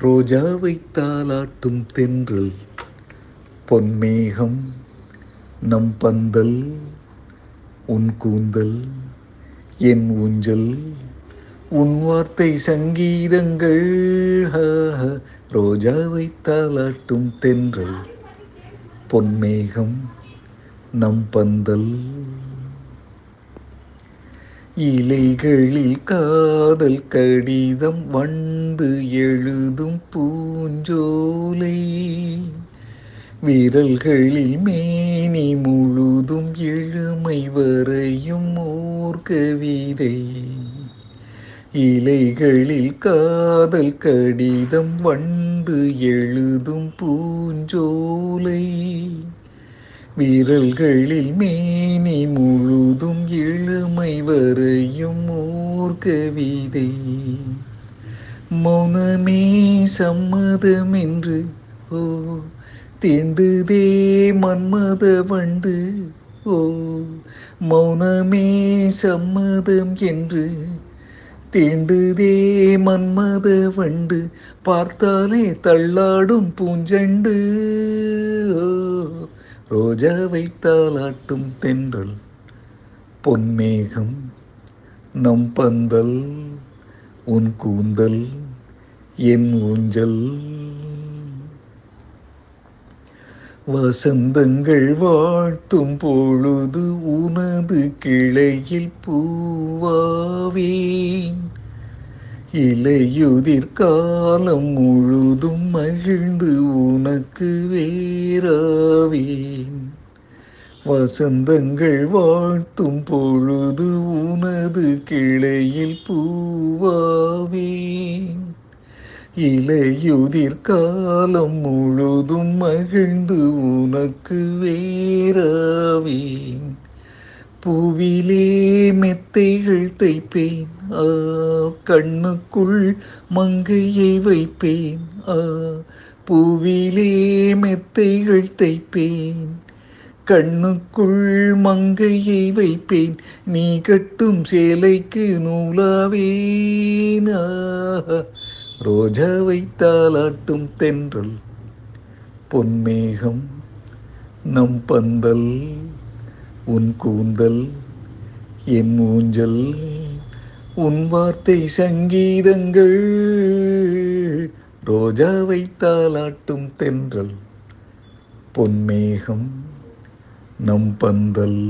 ரோஜாவை தாலாட்டும் தென்றல் பொன்மேகம் நம் பந்தல் உன் கூந்தல் என் ஊஞ்சல் உன் வார்த்தை சங்கீதங்கள். ஹ, ரோஜாவை தாலாட்டும் தென்றல் பொன்மேகம் நம் பந்தல். இலைகளில் காதல் கடிதம் வந்து எழுதும் பூஞ்சோலை. விரல்களில் மேனி முழுதும் எழுமை வரையும் ஓர் கவிதை இலைகளில் காதல் கடிதம் வந்து எழுதும் பூஞ்சோலை. விரல்களில் மேனி முழுதும் இளமை வரையும் ஊர்கவிதை. மௌனமே சம்மதம் என்று ஓ தீண்டுதே மன்மத வண்டு ஓ மௌனமே சம்மதம் என்று தீண்டுதே மன்மத வண்டு பார்த்தாலே தள்ளாடும் பூஞ்சண்டு ரோஜா ரோஜாவை தென்றல் பொன்மேகம் நம் பந்தல் உன் கூந்தல் என் ஊஞ்சல். வசந்தங்கள் வாழ்த்தும் பொழுது உனது கிளையில் பூவாவேன். இலையுதிர் காலம் முழுதும் மகிழ்ந்து உனக்கு வேறாவேன். வசந்தங்கள் வாழ்த்தும் பொழுது உனது கிளையில் பூவாவேன். இலையுதிர் காலம் முழுதும் மகிழ்ந்து உனக்கு வேறாவேன். பூவிலே மெத்தைகள் தைப்பேன். ஆ கண்ணுக்குள் மங்கையை வைப்பேன். ஆ பூவிலே மெத்தைகள் தைப்பேன். கண்ணுக்குள் மங்கையை வைப்பேன். நீ கட்டும் சேலைக்கு நூலாவேன். ரோஜா ரோஜாவை தாலாட்டும் தென்றல். பொன்மேகம் நம் பந்தல். உன் கூந்தல் என் ஊஞ்சல் உன் வார்த்தை சங்கீதங்கள். ரோஜாவை தாலாட்டும் தென்றல் பொன்மேகம் நம் பந்தல்.